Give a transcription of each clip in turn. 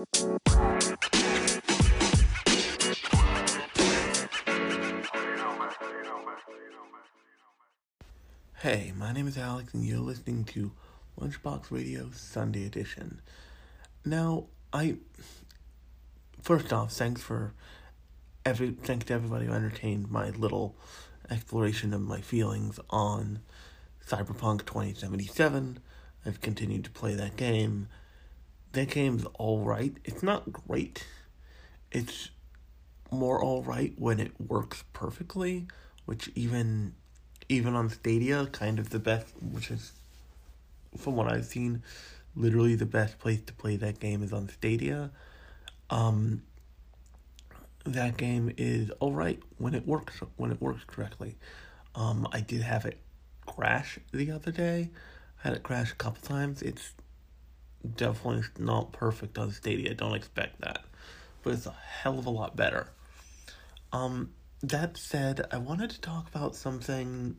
Hey, my name is Alex, and you're listening to Lunchbox Radio Sunday Edition. Now, I first off, thanks for every thanks to everybody who entertained my little exploration of my feelings on Cyberpunk 2077. I've continued to play that game. That game's alright. It's not great. It's more alright when it works perfectly, which even even on Stadia, kind of the best, which is from what I've seen, literally the best place to play that game is on Stadia. Um, that game is alright when it works when it works correctly. Um, I did have it crash the other day. I had it crash a couple times. It's definitely not perfect on Stadia. Don't expect that, but it's a hell of a lot better. Um, that said, I wanted to talk about something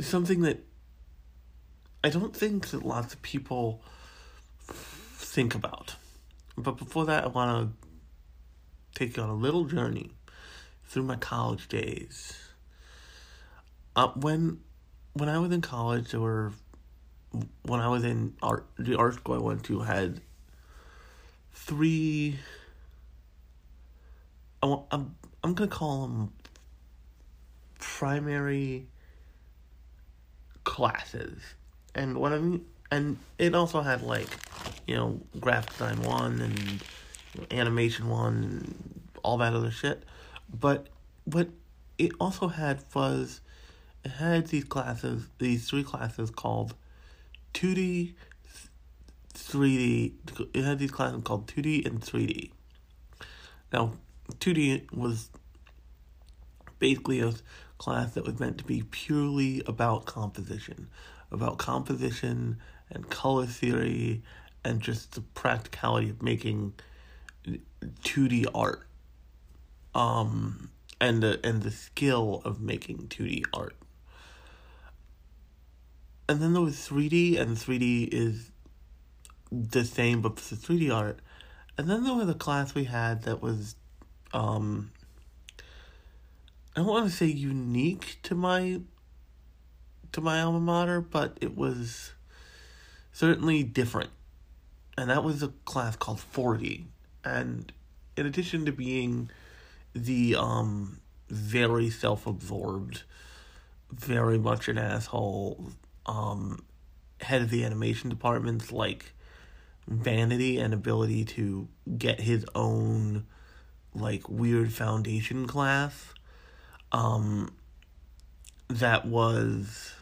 something that I don't think that lots of people think about. But before that, I want to take you on a little journey through my college days. Uh, when when I was in college, there were when I was in art, the art school I went to had three. I, I'm I'm gonna call them primary classes, and what I mean, and it also had like, you know, graphic design one and animation one, all that other shit. But what it also had was it had these classes, these three classes called two D, three D. It had these classes called two D and three D. Now, two D was basically a class that was meant to be purely about composition, about composition and color theory and just the practicality of making 2D art. Um and the and the skill of making 2D art. And then there was 3D and 3D is the same but for 3D art. And then there was a class we had that was um I don't want to say unique to my to my alma mater, but it was certainly different. And that was a class called 4D. And in addition to being the um very self-absorbed, very much an asshole um head of the animation department's like vanity and ability to get his own like weird foundation class um, that was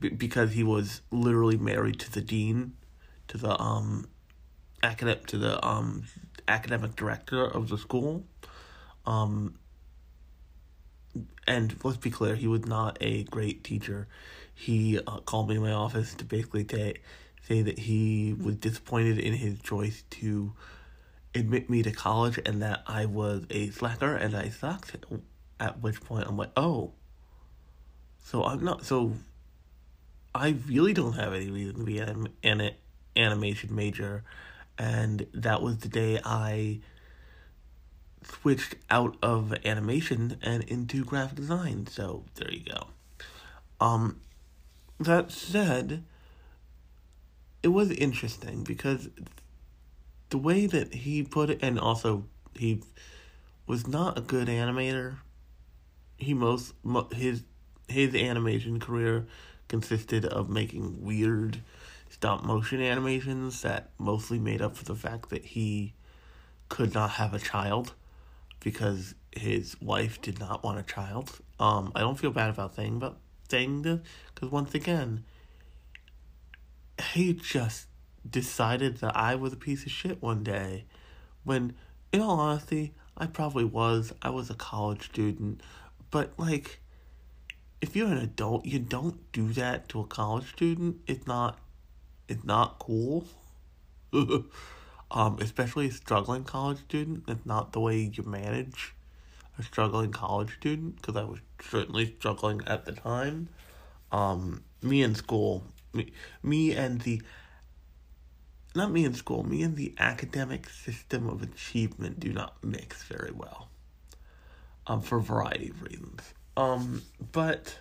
b- because he was literally married to the dean, to the um, academic to the um academic director of the school. Um, and let's be clear, he was not a great teacher. He uh, called me in my office to basically t- say that he was disappointed in his choice to admit me to college and that I was a slacker and I sucked at which point I'm like, oh, so I'm not, so I really don't have any reason to be an, an animation major. And that was the day I switched out of animation and into graphic design. So there you go. Um, that said, it was interesting because the way that he put it, and also he was not a good animator he most his his animation career consisted of making weird stop motion animations that mostly made up for the fact that he could not have a child because his wife did not want a child. Um, I don't feel bad about saying about saying this because once again, he just decided that I was a piece of shit one day, when in all honesty, I probably was. I was a college student. But like if you're an adult, you don't do that to a college student. It's not it's not cool. um, especially a struggling college student. It's not the way you manage a struggling college student because I was certainly struggling at the time. Um, me in school, me, me and the not me in school, me and the academic system of achievement do not mix very well. Um, for a variety of reasons. Um, but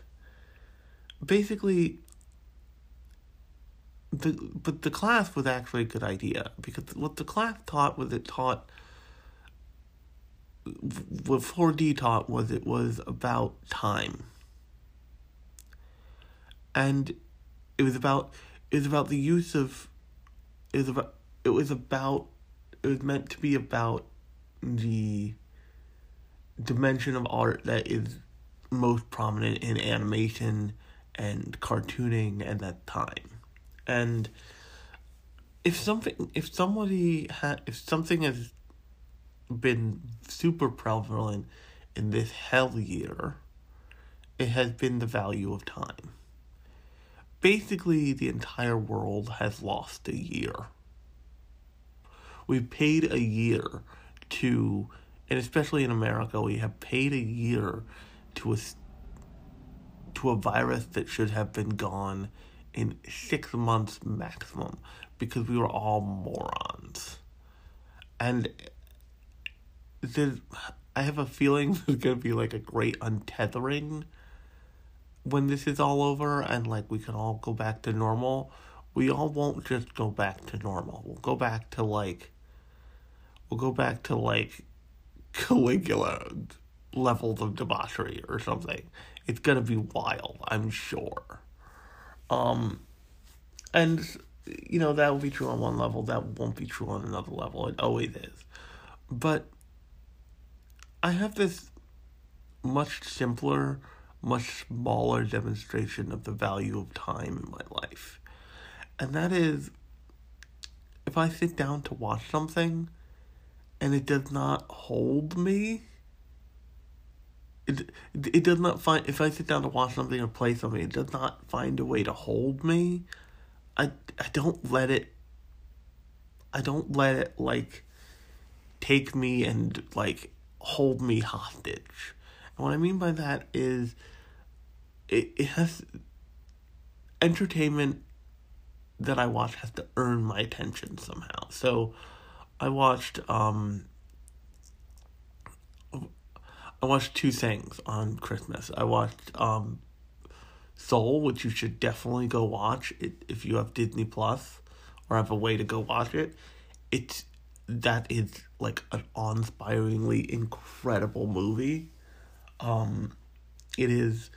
basically, the but the class was actually a good idea because what the class taught was it taught what 4D taught was it was about time. And it was about it was about the use of it was about it was about it was meant to be about the dimension of art that is most prominent in animation and cartooning at that time. And if something if somebody had if something has been super prevalent in this hell year, it has been the value of time. Basically, the entire world has lost a year. We've paid a year to, and especially in America, we have paid a year to a, to a virus that should have been gone in six months maximum because we were all morons. And there's, I have a feeling there's gonna be like a great untethering when this is all over and like we can all go back to normal. We all won't just go back to normal. We'll go back to like we'll go back to like Caligula levels of debauchery or something. It's gonna be wild, I'm sure. Um and you know that will be true on one level, that won't be true on another level. It always is. But I have this much simpler, much smaller demonstration of the value of time in my life. And that is if I sit down to watch something and it does not hold me, it, it does not find, if I sit down to watch something or play something, it does not find a way to hold me. I, I don't let it, I don't let it like take me and like hold me hostage. And what I mean by that is it, it has entertainment that I watch has to earn my attention somehow. So I watched um I watched two things on Christmas. I watched um Soul, which you should definitely go watch it if you have Disney Plus or have a way to go watch it. It's that is like an awe-inspiringly incredible movie. Um, it is.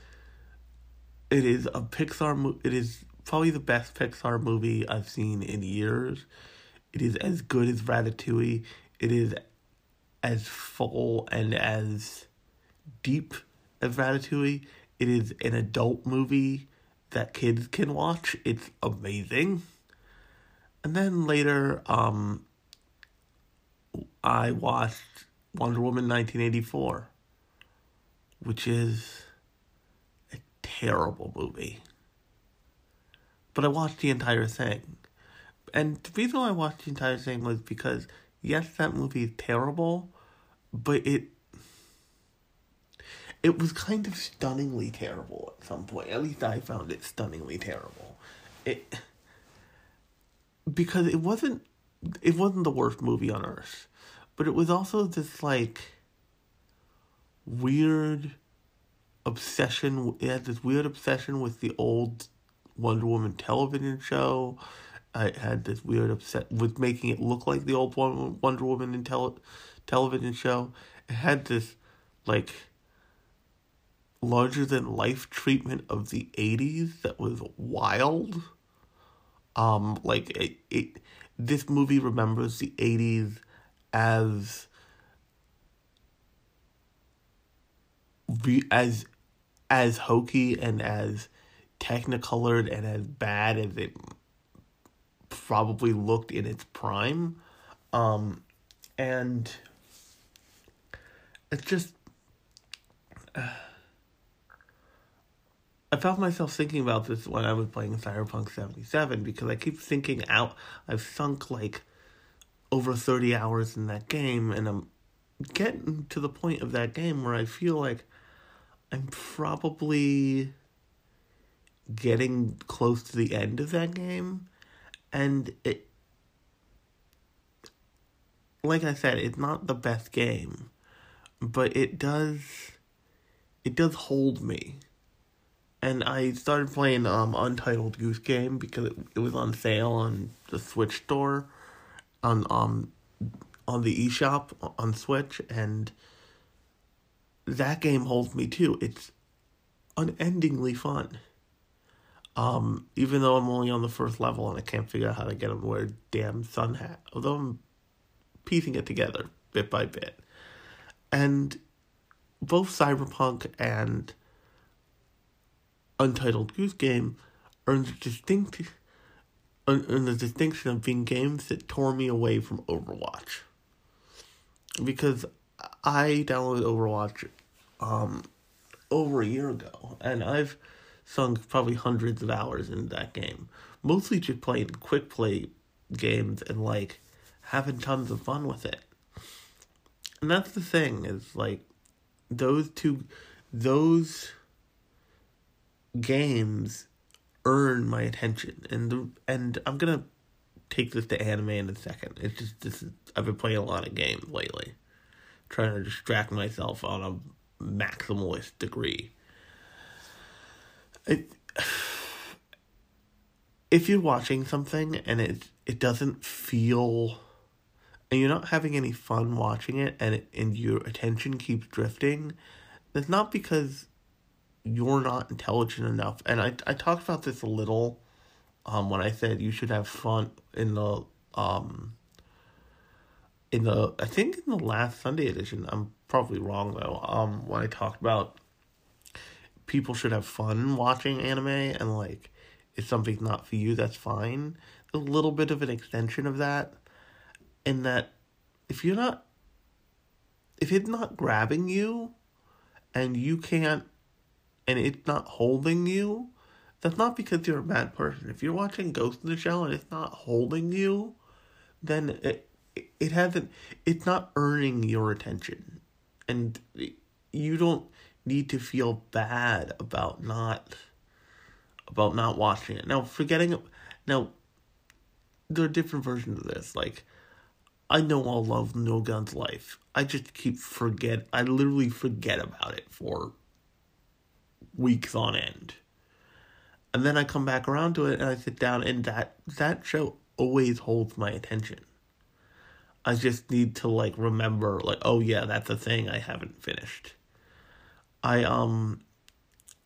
It is a Pixar. Mo- it is probably the best Pixar movie I've seen in years. It is as good as Ratatouille. It is as full and as deep as Ratatouille. It is an adult movie that kids can watch. It's amazing. And then later, um, I watched Wonder Woman 1984, which is a terrible movie. But I watched the entire thing. And the reason I watched the entire thing was because, yes, that movie is terrible, but it it was kind of stunningly terrible at some point. At least I found it stunningly terrible. It because it wasn't it wasn't the worst movie on earth, but it was also this like weird obsession. It had this weird obsession with the old Wonder Woman television show. I had this weird upset with making it look like the old Wonder Woman in tele- television show. It had this like larger than life treatment of the 80s that was wild. Um like it, it this movie remembers the 80s as as as hokey and as technicolored and as bad as it probably looked in its prime. Um and it's just uh, I found myself thinking about this when I was playing Cyberpunk 77 because I keep thinking out I've sunk like over 30 hours in that game and I'm getting to the point of that game where I feel like I'm probably getting close to the end of that game and it like I said, it's not the best game, but it does it does hold me. And I started playing um Untitled Goose Game because it, it was on sale on the Switch store on um on the eShop on Switch and that game holds me too. It's unendingly fun. Um, even though I'm only on the first level and I can't figure out how to get him to wear a damn sun hat. Although I'm piecing it together bit by bit. And both Cyberpunk and Untitled Goose Game earn the distinct earn the distinction of being games that tore me away from Overwatch. Because I downloaded Overwatch um over a year ago and I've sunk probably hundreds of hours into that game. Mostly just playing quick play games and like having tons of fun with it. And that's the thing is like those two those games earn my attention and the, and I'm to take this to anime in a second. It's just this is, I've been playing a lot of games lately. Trying to distract myself on a maximalist degree. It if you're watching something and it it doesn't feel and you're not having any fun watching it and it, and your attention keeps drifting, that's not because you're not intelligent enough. And I I talked about this a little um when I said you should have fun in the um in the I think in the last Sunday edition. I'm probably wrong though. Um when I talked about people should have fun watching anime and like if something's not for you, that's fine. A little bit of an extension of that in that if you're not if it's not grabbing you and you can't and it's not holding you that's not because you're a bad person if you're watching ghost in the shell and it's not holding you then it it hasn't it's not earning your attention and you don't need to feel bad about not about not watching it now forgetting now there are different versions of this like I know I'll love No Guns Life. I just keep forget. I literally forget about it for weeks on end, and then I come back around to it and I sit down, and that that show always holds my attention. I just need to like remember, like, oh yeah, that's a thing I haven't finished. I um,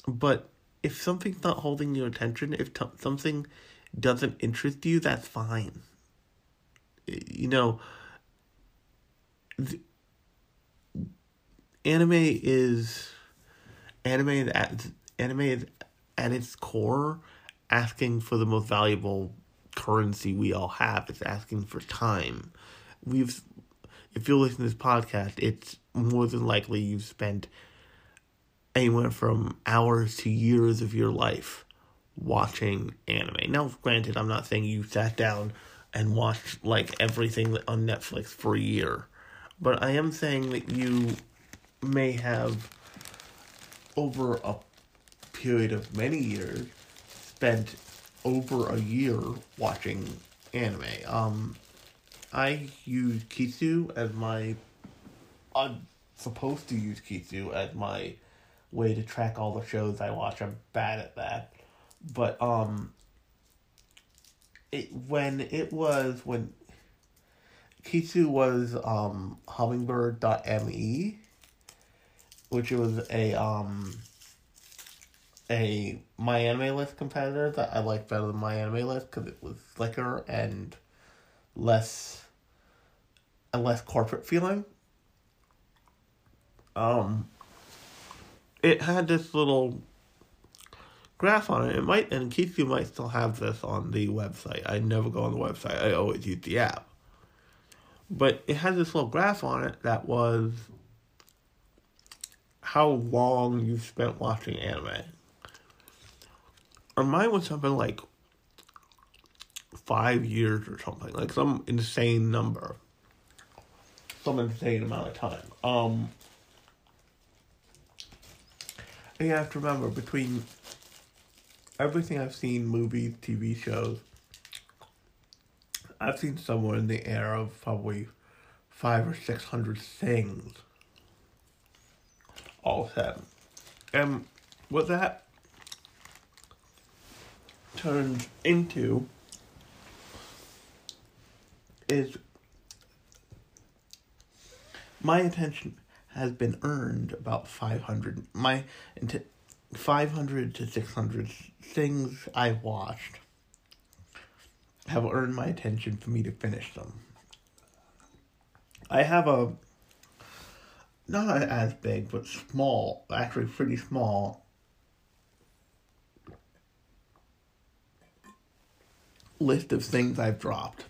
but if something's not holding your attention, if t- something doesn't interest you, that's fine you know, anime is anime at anime is at its core asking for the most valuable currency we all have. It's asking for time. We've if you listen to this podcast, it's more than likely you've spent anywhere from hours to years of your life watching anime. Now, granted, I'm not saying you sat down and watched like everything on Netflix for a year. But I am saying that you may have over a period of many years spent over a year watching anime. Um I use Kitsu as my I'm supposed to use Kitsu as my way to track all the shows I watch. I'm bad at that. But um it when it was when Kitsu was um hummingbird.me which was a um a MyAnimeList competitor that I liked better than MyAnimeList because it was slicker and less and less corporate feeling. Um, it had this little graph on it. It might, and Kitsu might still have this on the website. I never go on the website. I always use the app. But it had this little graph on it that was how long you spent watching anime. Or mine was something like five years or something, like some insane number, some insane amount of time. Um, and you have to remember between everything I've seen, movies, TV shows, I've seen somewhere in the air of probably five or six hundred things all said. And what that turns into is my attention has been earned about 500 my into 500 to 600 things I've watched have earned my attention for me to finish them. I have a not as big, but small, actually pretty small list of things I've dropped.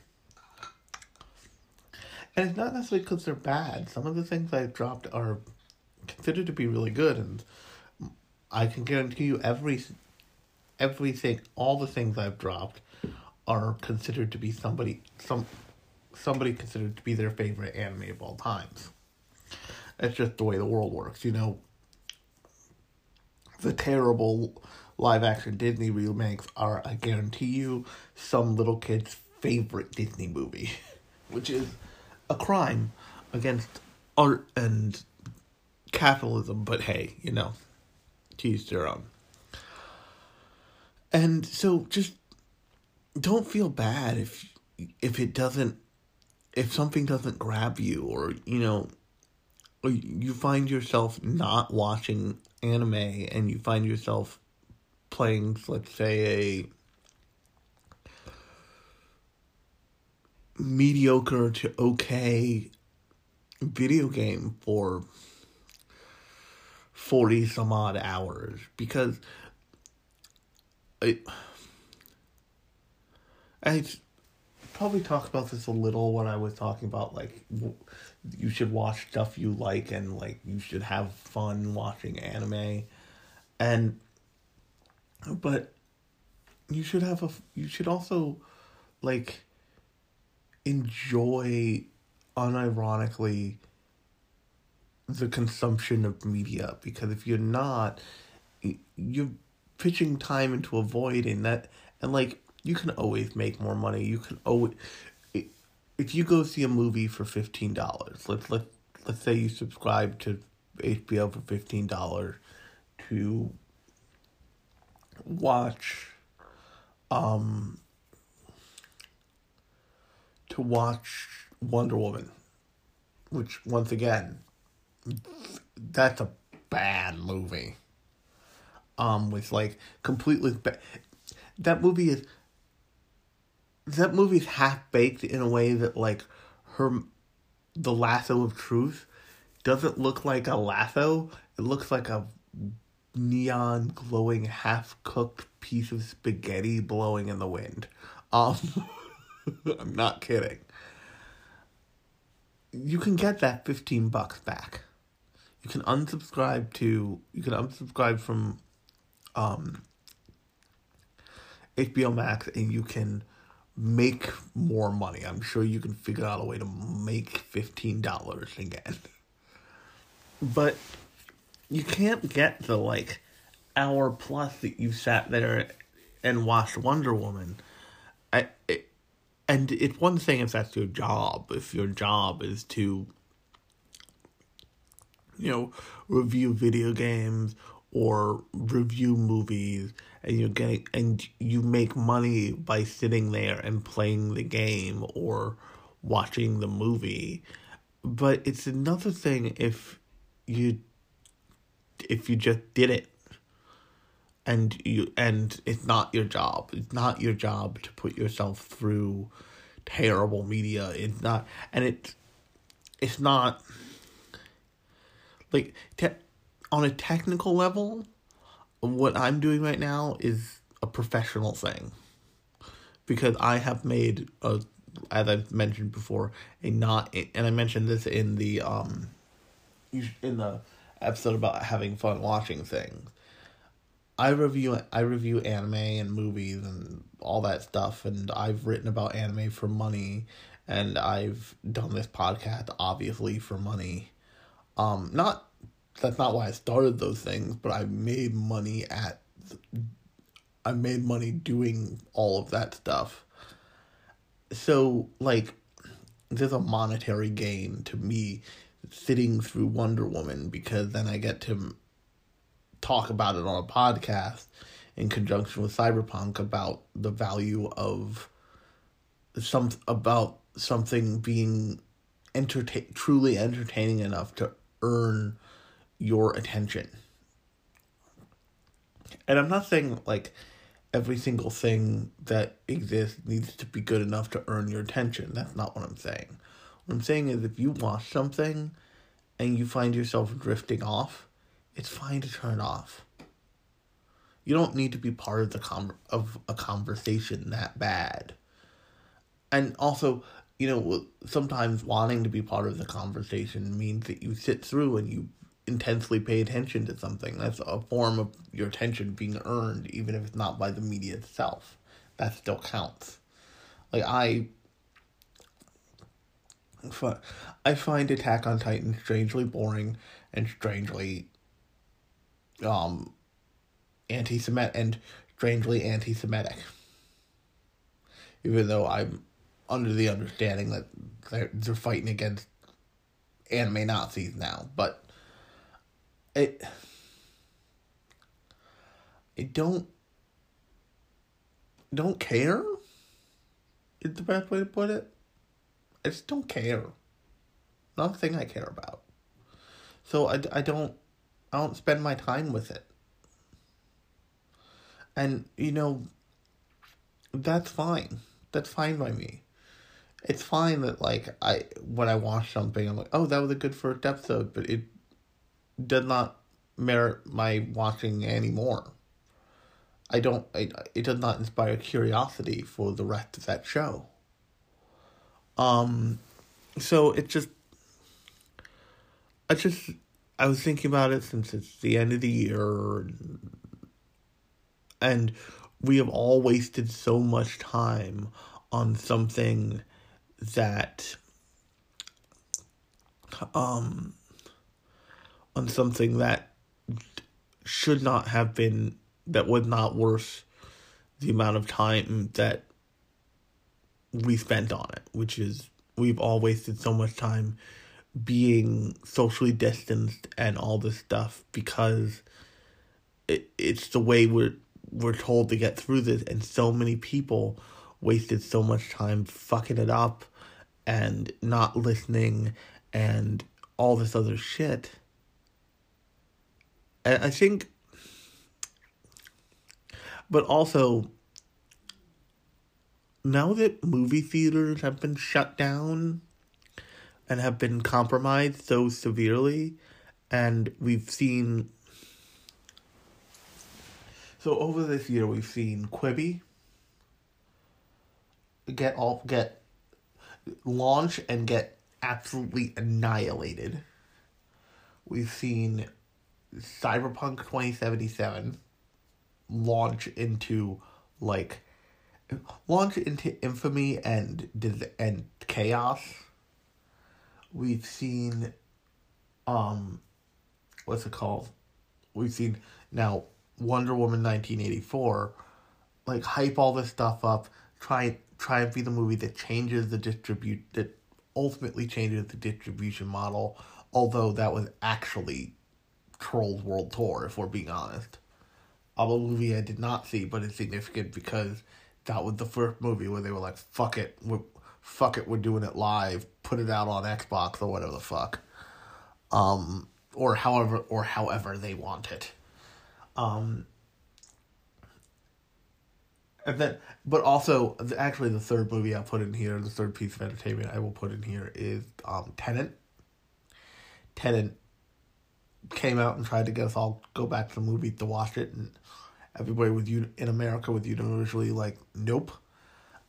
And it's not necessarily because they're bad. Some of the things I've dropped are considered to be really good, and I can guarantee you every everything, all the things I've dropped, are considered to be somebody some somebody considered to be their favorite anime of all times. That's just the way the world works, you know. The terrible live action Disney remakes are, I guarantee you, some little kid's favorite Disney movie, which is a crime against art and capitalism, but hey, you know, tease their own. And so just don't feel bad if if it doesn't if something doesn't grab you or you know you find yourself not watching anime and you find yourself playing let's say a mediocre to okay video game for 40 some odd hours. Because I I probably talked about this a little when I was talking about like you should watch stuff you like and like you should have fun watching anime. And but you should have a you should also like enjoy unironically the consumption of media. Because if you're not you're pitching time into a void that. And like you can always make more money you can always if you go see a movie for fifteen dollars, let's let let's say you subscribe to HBO for fifteen dollars to watch um to watch Wonder Woman, which once again that's a bad movie. Um with like completely ba- that movie is that movie's half baked in a way that like her the lasso of truth doesn't look like a lasso. It looks like a neon glowing half cooked piece of spaghetti blowing in the wind. Um I'm not kidding. You can get that 15 bucks back. You can unsubscribe to you can unsubscribe from um HBO Max and you can make more money. I'm sure you can figure out a way to make $15 again. But you can't get the like hour plus that you sat there and watched Wonder Woman. I it, and it's one thing if that's your job. If your job is to you know review video games or review movies and you're getting and you make money by sitting there and playing the game or watching the movie. But it's another thing if you if you just did it and you and it's not your job. It's not your job to put yourself through terrible media. It's not and it's it's not like te- on a technical level what I'm doing right now is a professional thing because I have made a as I've mentioned before a not and I mentioned this in the um in the episode about having fun watching things. I review I review anime and movies and all that stuff and I've written about anime for money and I've done this podcast obviously for money. Um not that's not why I started those things, but I made money at I made money doing all of that stuff. So like there's a monetary gain to me sitting through Wonder Woman because then I get to talk about it on a podcast in conjunction with Cyberpunk about the value of some about something being entertain truly entertaining enough to earn your attention. And I'm not saying like every single thing that exists needs to be good enough to earn your attention. That's not what I'm saying. What I'm saying is if you watch something and you find yourself drifting off, it's fine to turn off. You don't need to be part of the com- of a conversation that bad. And also, you know, sometimes wanting to be part of the conversation means that you sit through and you intensely pay attention to something. That's a form of your attention being earned, even if it's not by the media itself. That still counts. Like I, I find Attack on Titan strangely boring and strangely, um, anti-Semitic and strangely anti-Semitic. Even though I'm under the understanding that they're, they're fighting against anime Nazis now, but it I don't don't care is the best way to put it. I just don't care. Not a thing I care about. So I, I don't I don't spend my time with it. And you know that's fine. That's fine by me. It's fine that like I when I watch something I'm like, "Oh, that was a good first episode," but it does not merit my watching anymore. I don't. I, it does not inspire curiosity for the rest of that show. Um, so it just. I just. I was thinking about it since it's the end of the year, and, and we have all wasted so much time on something that um on something that should not have been that was not worth the amount of time that we spent on it, which is we've all wasted so much time being socially distanced and all this stuff because it, it's the way we're we're told to get through this and so many people wasted so much time fucking it up and not listening and all this other shit I think, but also, now that movie theaters have been shut down and have been compromised so severely, and we've seen. So over this year, we've seen Quibi get all get launch and get absolutely annihilated. We've seen Cyberpunk 2077 launch into like launch into infamy and and chaos. We've seen um what's it called? We've seen now Wonder Woman 1984 like hype all this stuff up, try try and be the movie that changes the distribute that ultimately changes the distribution model, although that was actually Trolls World Tour, if we're being honest. A movie I did not see, but it's significant because that was the first movie where they were like, fuck it, we're, fuck it, we're doing it live, put it out on Xbox or whatever the fuck. Um, or however, or however they want it. Um, and then, but also, actually, the third movie I'll put in here, the third piece of entertainment I will put in here is um, Tenant. Tenet came out and tried to get us all go back to the movie to watch it, and everybody with you in America was universally like, nope.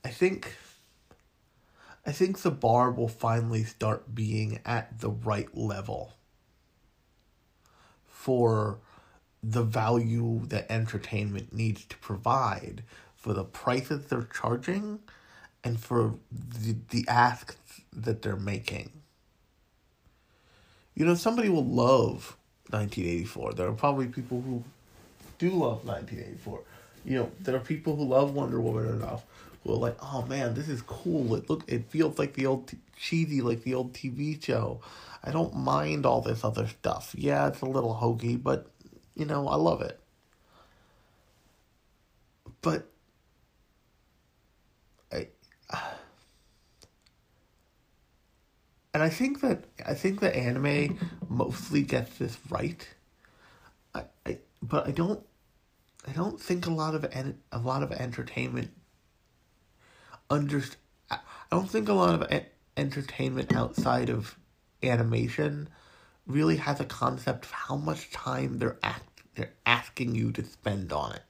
I think. I think the bar will finally start being at the right level for the value that entertainment needs to provide for the prices they're charging and for the, the asks that they're making. You know, somebody will love 1984. There are probably people who do love 1984. You know, there are people who love Wonder Woman enough were like, "Oh man, this is cool. It look, it feels like the old t- cheesy, like the old TV show." I don't mind all this other stuff. Yeah, it's a little hokey, but you know, I love it. But and I think that I think that anime mostly gets this right. I, I but I don't I don't think a lot of en- a lot of entertainment under I don't think a lot of en- entertainment outside of animation really has a concept of how much time they're act they're asking you to spend on it.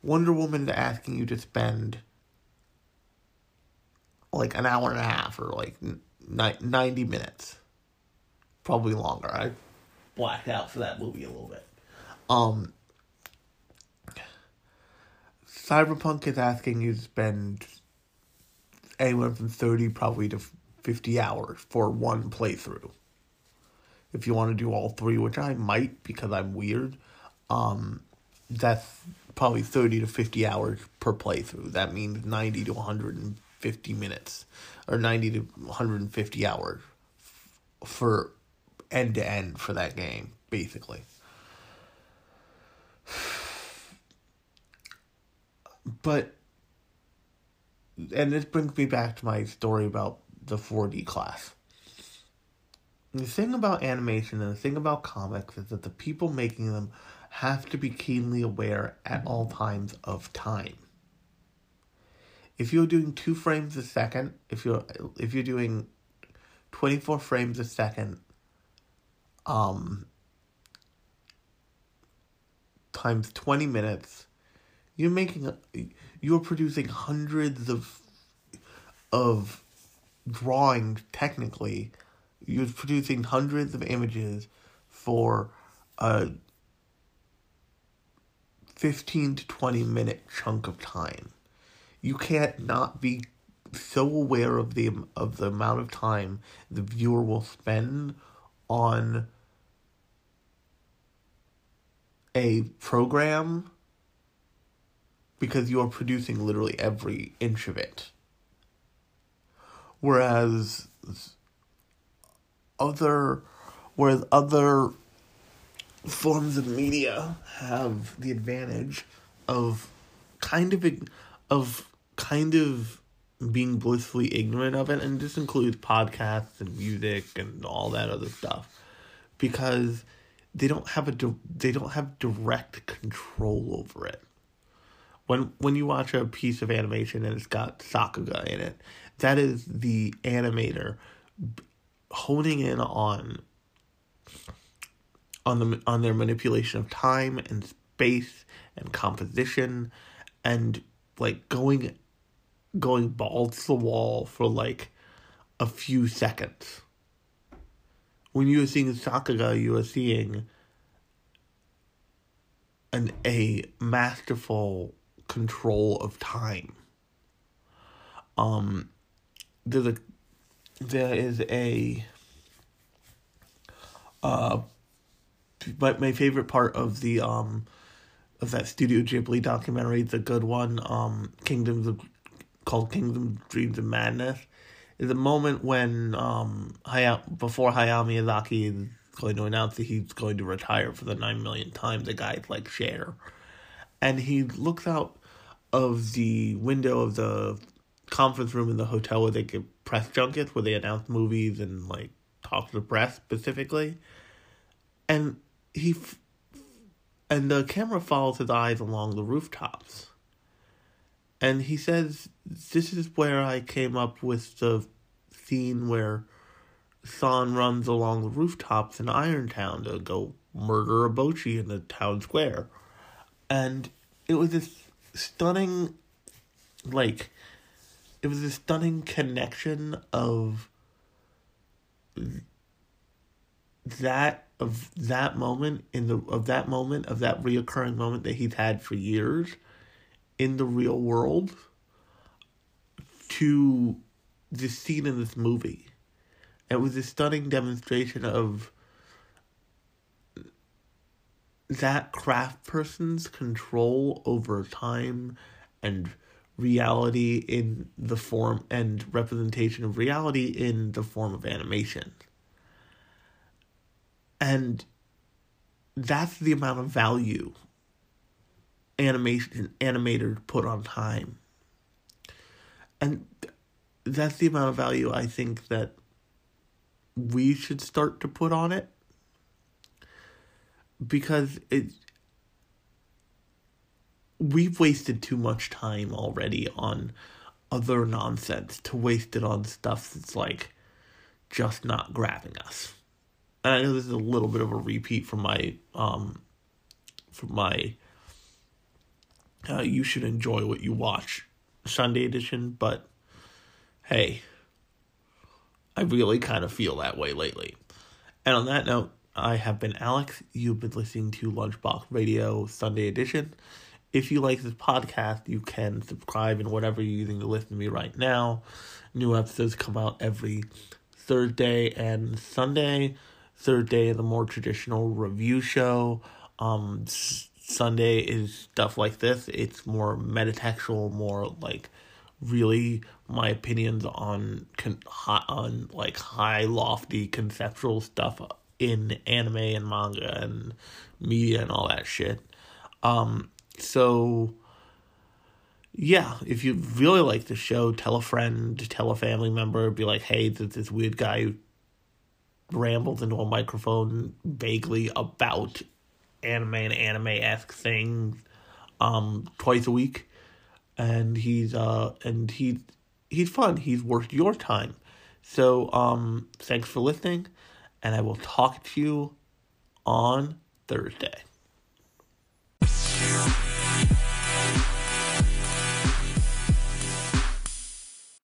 Wonder Woman is asking you to spend like an hour and a half or like 90 minutes. Probably longer. I blacked out for that movie a little bit. Um Cyberpunk is asking you to spend anywhere from 30 probably to 50 hours for one playthrough. If you want to do all three, which I might because I'm weird, um, that's probably 30 to 50 hours per playthrough. That means 90 to 150 minutes or 90 to 150 hours for end to end for that game, basically. But, and this brings me back to my story about the 4D class. The thing about animation and the thing about comics is that the people making them have to be keenly aware at all times of time. If you're doing two frames a second, if you're if you're doing twenty four frames a second, um, times twenty minutes, you're making you're producing hundreds of of drawings technically. You're producing hundreds of images for a 15 to 20 minute chunk of time you can't not be so aware of the of the amount of time the viewer will spend on a program because you are producing literally every inch of it. Whereas other whereas other forms of media have the advantage of kind of of kind of being blissfully ignorant of it and this includes podcasts and music and all that other stuff because they don't have a they don't have direct control over it. When when you watch a piece of animation and it's got sakuga in it that is the animator honing in on on the on their manipulation of time and space and composition and like going going balls to the wall for like a few seconds. When you are seeing Sakuga, you are seeing an a masterful control of time. Um there's a there is a uh but my favorite part of the um of that Studio Ghibli documentary, the good one, um Kingdoms of called Kingdom Dreams of Madness, is a moment when um Hayao before Hayao Miyazaki is going to announce that he's going to retire for the nine million times. the guy's like Cher. And he looks out of the window of the conference room in the hotel where they give press junkets where they announce movies and like talk to the press specifically, and he f- and the camera follows his eyes along the rooftops. And he says, "This is where I came up with the scene where San runs along the rooftops in Irontown to go murder Eboshi in the town square." And it was this stunning, like, it was a stunning connection of that of that moment in the of that moment of that reoccurring moment that he's had for years in the real world to the scene in this movie. It was a stunning demonstration of that craft person's control over time and reality in the form and representation of reality in the form of animation. And that's the amount of value animation animator put on time. And that's the amount of value I think that we should start to put on it because it we've wasted too much time already on other nonsense to waste it on stuff that's like just not grabbing us. And I know this is a little bit of a repeat from my um from my uh, you should enjoy what you watch Sunday edition, but hey, I really kind of feel that way lately. And on that note, I have been Alex. You've been listening to Lunchbox Radio Sunday edition. If you like this podcast, you can subscribe in whatever you're using to listen to me right now. New episodes come out every Thursday and Sunday. Third day the more traditional review show. Um, Sunday is stuff like this. It's more metatextual, more like really my opinions on con- on like high lofty conceptual stuff in anime and manga and media and all that shit. Um, so yeah, if you really like the show, tell a friend, tell a family member, be like, hey, there's this weird guy who rambles into a microphone vaguely about anime and anime esque things um twice a week. And he's uh and he's he's fun. He's worth your time. So um thanks for listening and I will talk to you on Thursday.